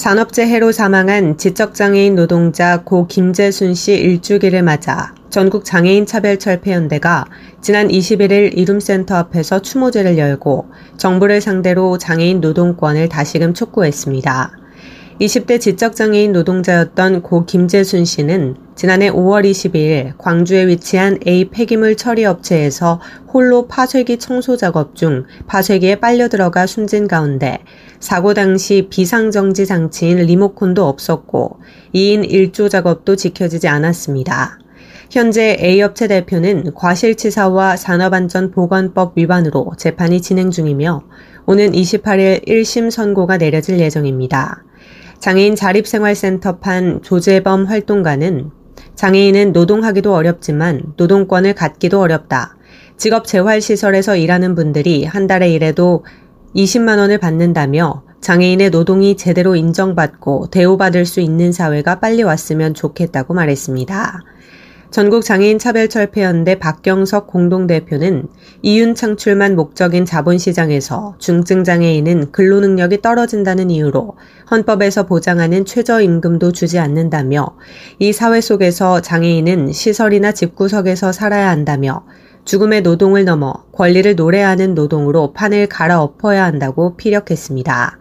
산업재해로 사망한 지적장애인 노동자 고 김재순 씨 일주기를 맞아 전국 장애인 차별 철폐연대가 지난 21일 이룸센터 앞에서 추모제를 열고 정부를 상대로 장애인 노동권을 다시금 촉구했습니다. 20대 지적장애인 노동자였던 고 김재순 씨는 지난해 5월 22일 광주에 위치한 A 폐기물 처리 업체에서 홀로 파쇄기 청소 작업 중 파쇄기에 빨려 들어가 숨진 가운데 사고 당시 비상정지 장치인 리모콘도 없었고 2인 1조 작업도 지켜지지 않았습니다. 현재 A업체 대표는 과실치사와 산업안전보건법 위반으로 재판이 진행 중이며 오는 28일 1심 선고가 내려질 예정입니다. 장애인 자립생활센터판 조재범 활동가는 장애인은 노동하기도 어렵지만 노동권을 갖기도 어렵다. 직업 재활시설에서 일하는 분들이 한 달에 일해도 20만 원을 받는다며 장애인의 노동이 제대로 인정받고 대우받을 수 있는 사회가 빨리 왔으면 좋겠다고 말했습니다. 전국 장애인 차별철폐연대 박경석 공동대표는 이윤 창출만 목적인 자본시장에서 중증장애인은 근로능력이 떨어진다는 이유로 헌법에서 보장하는 최저임금도 주지 않는다며 이 사회 속에서 장애인은 시설이나 집구석에서 살아야 한다며 죽음의 노동을 넘어 권리를 노래하는 노동으로 판을 갈아엎어야 한다고 피력했습니다.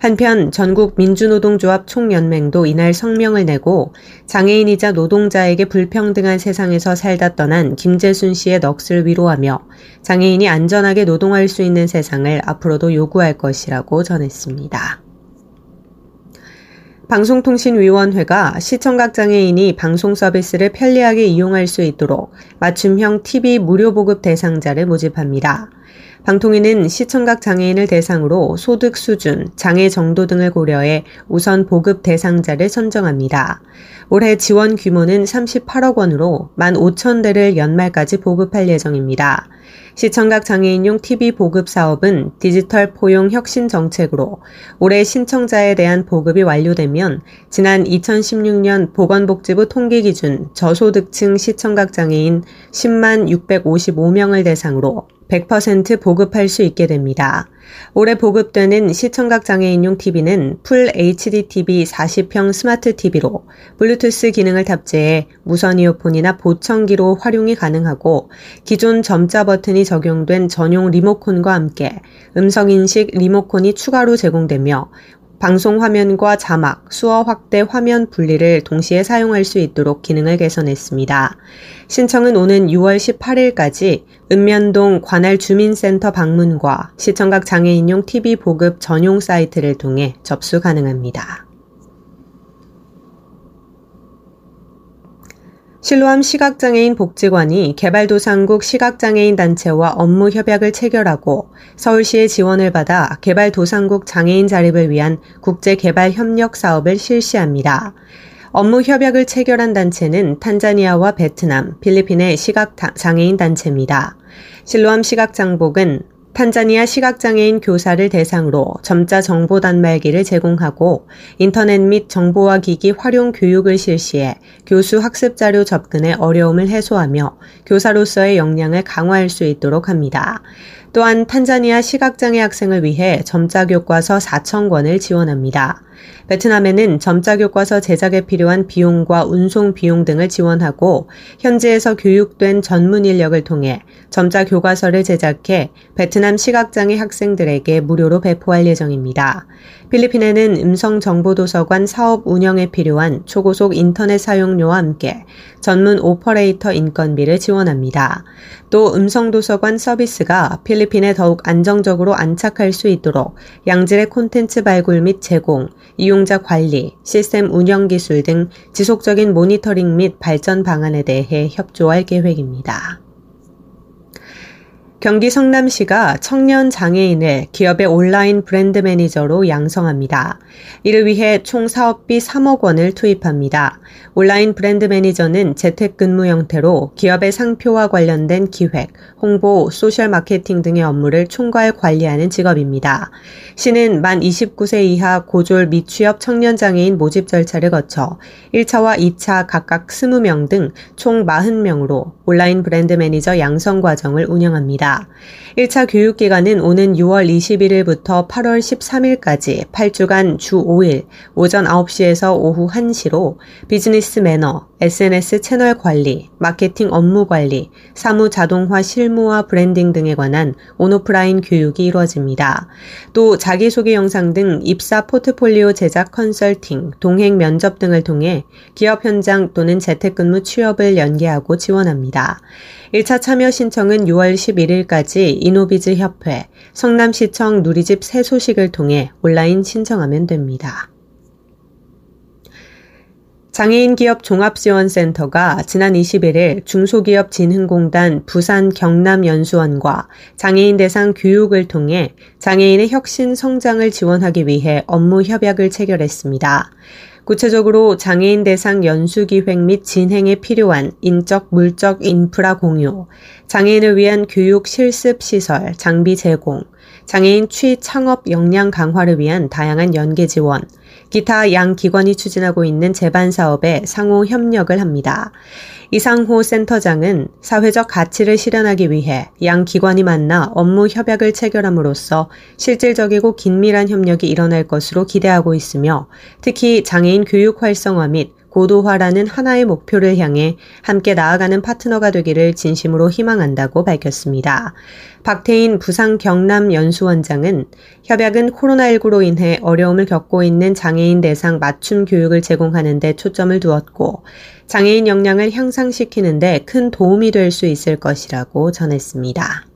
한편 전국 민주노동조합 총연맹도 이날 성명을 내고 장애인이자 노동자에게 불평등한 세상에서 살다 떠난 김재순 씨의 넋을 위로하며 장애인이 안전하게 노동할 수 있는 세상을 앞으로도 요구할 것이라고 전했습니다. 방송통신위원회가 시청각 장애인이 방송 서비스를 편리하게 이용할 수 있도록 맞춤형 TV 무료 보급 대상자를 모집합니다. 방통위는 시청각 장애인을 대상으로 소득 수준, 장애 정도 등을 고려해 우선 보급 대상자를 선정합니다. 올해 지원 규모는 38억 원으로 15,000대를 연말까지 보급할 예정입니다. 시청각 장애인용 TV 보급 사업은 디지털 포용 혁신 정책으로 올해 신청자에 대한 보급이 완료되면 지난 2016년 보건복지부 통계 기준 저소득층 시청각 장애인 10만 655명을 대상으로 100% 보급할 수 있게 됩니다. 올해 보급되는 시청각 장애인용 TV는 full HD TV 40형 스마트 TV로 블루투스 기능을 탑재해 무선 이어폰이나 보청기로 활용이 가능하고 기존 점자 버튼이 적용된 전용 리모컨과 함께 음성 인식 리모컨이 추가로 제공되며 방송 화면과 자막, 수어 확대 화면 분리를 동시에 사용할 수 있도록 기능을 개선했습니다. 신청은 오는 6월 18일까지 읍면동 관할 주민센터 방문과 시청각 장애인용 TV 보급 전용 사이트를 통해 접수 가능합니다. 실로암 시각장애인 복지관이 개발도상국 시각장애인 단체와 업무 협약을 체결하고 서울시의 지원을 받아 개발도상국 장애인 자립을 위한 국제개발협력 사업을 실시합니다. 업무 협약을 체결한 단체는 탄자니아와 베트남, 필리핀의 시각장애인 단체입니다. 실로암 시각장복은 탄자니아 시각장애인 교사를 대상으로 점자 정보 단말기를 제공하고 인터넷 및 정보화 기기 활용 교육을 실시해 교수 학습 자료 접근의 어려움을 해소하며 교사로서의 역량을 강화할 수 있도록 합니다. 또한 탄자니아 시각장애 학생을 위해 점자 교과서 4천 권을 지원합니다. 베트남에는 점자 교과서 제작에 필요한 비용과 운송 비용 등을 지원하고 현지에서 교육된 전문 인력을 통해 점자 교과서를 제작해 베트남 시각장애 학생들에게 무료로 배포할 예정입니다. 필리핀에는 음성 정보 도서관 사업 운영에 필요한 초고속 인터넷 사용료와 함께 전문 오퍼레이터 인건비를 지원합니다. 또 음성 도서관 서비스가 필리핀에 더욱 안정적으로 안착할 수 있도록 양질의 콘텐츠 발굴 및 제공, 이용자 관리, 시스템 운영 기술 등 지속적인 모니터링 및 발전 방안에 대해 협조할 계획입니다. 경기 성남시가 청년 장애인을 기업의 온라인 브랜드 매니저로 양성합니다. 이를 위해 총 사업비 3억 원을 투입합니다. 온라인 브랜드 매니저는 재택근무 형태로 기업의 상표와 관련된 기획, 홍보, 소셜 마케팅 등의 업무를 총괄 관리하는 직업입니다. 시는 만 29세 이하 고졸 미 취업 청년 장애인 모집 절차를 거쳐 1차와 2차 각각 20명 등 총 40명으로 온라인 브랜드 매니저 양성 과정을 운영합니다. 1차 교육 기간은 오는 6월 21일부터 8월 13일까지 8주간 주 5일 오전 9시에서 오후 1시로 비즈니스 매너, SNS 채널 관리, 마케팅 업무 관리, 사무 자동화 실무와 브랜딩 등에 관한 온오프라인 교육이 이루어집니다. 또 자기소개 영상 등 입사 포트폴리오 제작 컨설팅, 동행 면접 등을 통해 기업 현장 또는 재택근무 취업을 연계하고 지원합니다. 1차 참여 신청은 6월 11일까지 이노비즈 협회, 성남시청 누리집 새 소식을 통해 온라인 신청하면 됩니다. 장애인 기업 종합지원센터가 지난 21일 중소기업 진흥공단 부산 경남연수원과 장애인 대상 교육을 통해 장애인의 혁신 성장을 지원하기 위해 업무 협약을 체결했습니다. 구체적으로 장애인 대상 연수 기획 및 진행에 필요한 인적 물적 인프라 공유, 장애인을 위한 교육 실습 시설, 장비 제공, 장애인 취 창업 역량 강화를 위한 다양한 연계 지원, 기타 양 기관이 추진하고 있는 재반 사업에 상호 협력을 합니다. 이상호 센터장은 사회적 가치를 실현하기 위해 양 기관이 만나 업무 협약을 체결함으로써 실질적이고 긴밀한 협력이 일어날 것으로 기대하고 있으며 특히 장애인 교육 활성화 및 고도화라는 하나의 목표를 향해 함께 나아가는 파트너가 되기를 진심으로 희망한다고 밝혔습니다. 박태인 부상 경남 연수원장은 협약은 코로나19로 인해 어려움을 겪고 있는 장애인 대상 맞춤 교육을 제공하는 데 초점을 두었고 장애인 역량을 향상시키는 데 큰 도움이 될 수 있을 것이라고 전했습니다.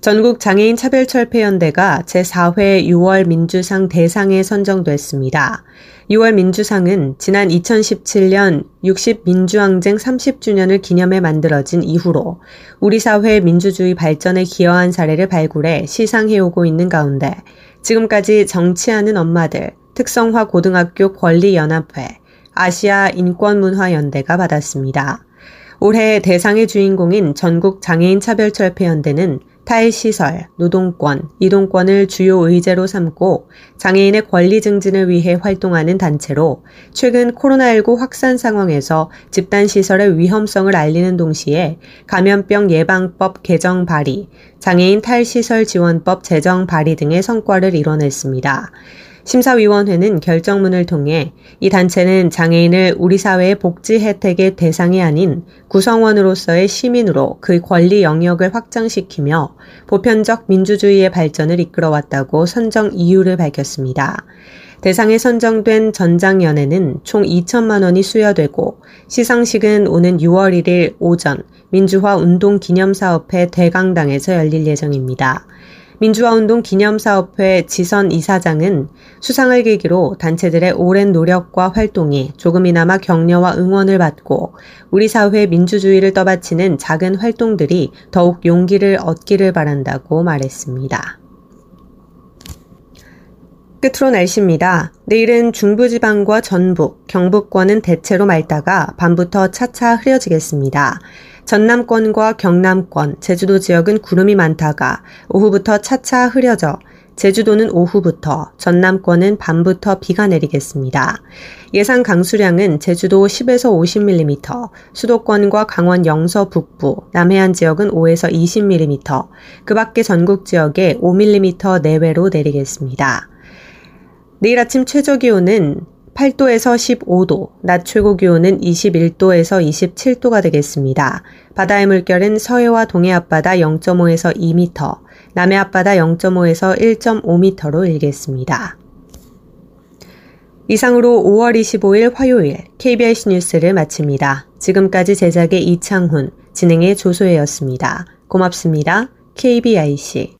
전국 장애인 차별철폐연대가 제4회 6월 민주상 대상에 선정됐습니다. 6월 민주상은 지난 2017년 60 민주항쟁 30주년을 기념해 만들어진 이후로 우리 사회 민주주의 발전에 기여한 사례를 발굴해 시상해오고 있는 가운데 지금까지 정치하는 엄마들, 특성화 고등학교 권리연합회, 아시아 인권문화연대가 받았습니다. 올해 대상의 주인공인 전국 장애인 차별철폐연대는 탈시설, 노동권, 이동권을 주요 의제로 삼고 장애인의 권리 증진을 위해 활동하는 단체로 최근 코로나19 확산 상황에서 집단시설의 위험성을 알리는 동시에 감염병 예방법 개정 발의, 장애인 탈시설 지원법 제정 발의 등의 성과를 이뤄냈습니다. 심사위원회는 결정문을 통해 이 단체는 장애인을 우리 사회의 복지 혜택의 대상이 아닌 구성원으로서의 시민으로 그 권리 영역을 확장시키며 보편적 민주주의의 발전을 이끌어왔다고 선정 이유를 밝혔습니다. 대상에 선정된 전장연회는 총 2천만 원이 수여되고 시상식은 오는 6월 1일 오전 민주화 운동 기념사업회 대강당에서 열릴 예정입니다. 민주화 운동 기념사업회 지선 이사장은 수상을 계기로 단체들의 오랜 노력과 활동이 조금이나마 격려와 응원을 받고 우리 사회 민주주의를 떠받치는 작은 활동들이 더욱 용기를 얻기를 바란다고 말했습니다. 끝으로 날씨입니다. 내일은 중부지방과 전북, 경북권은 대체로 맑다가 밤부터 차차 흐려지겠습니다. 전남권과 경남권, 제주도 지역은 구름이 많다가 오후부터 차차 흐려져 제주도는 오후부터, 전남권은 밤부터 비가 내리겠습니다. 예상 강수량은 제주도 10에서 50mm, 수도권과 강원 영서 북부, 남해안 지역은 5에서 20mm, 그 밖의 전국 지역에 5mm 내외로 내리겠습니다. 내일 아침 최저 기온은 8도에서 15도, 낮 최고 기온은 21도에서 27도가 되겠습니다. 바다의 물결은 서해와 동해 앞바다 0.5에서 2m, 남해 앞바다 0.5에서 1.5m로 일겠습니다. 이상으로 5월 25일 화요일 KBS 뉴스를 마칩니다. 지금까지 제작의 이창훈, 진행의 조소혜였습니다. 고맙습니다. KBIC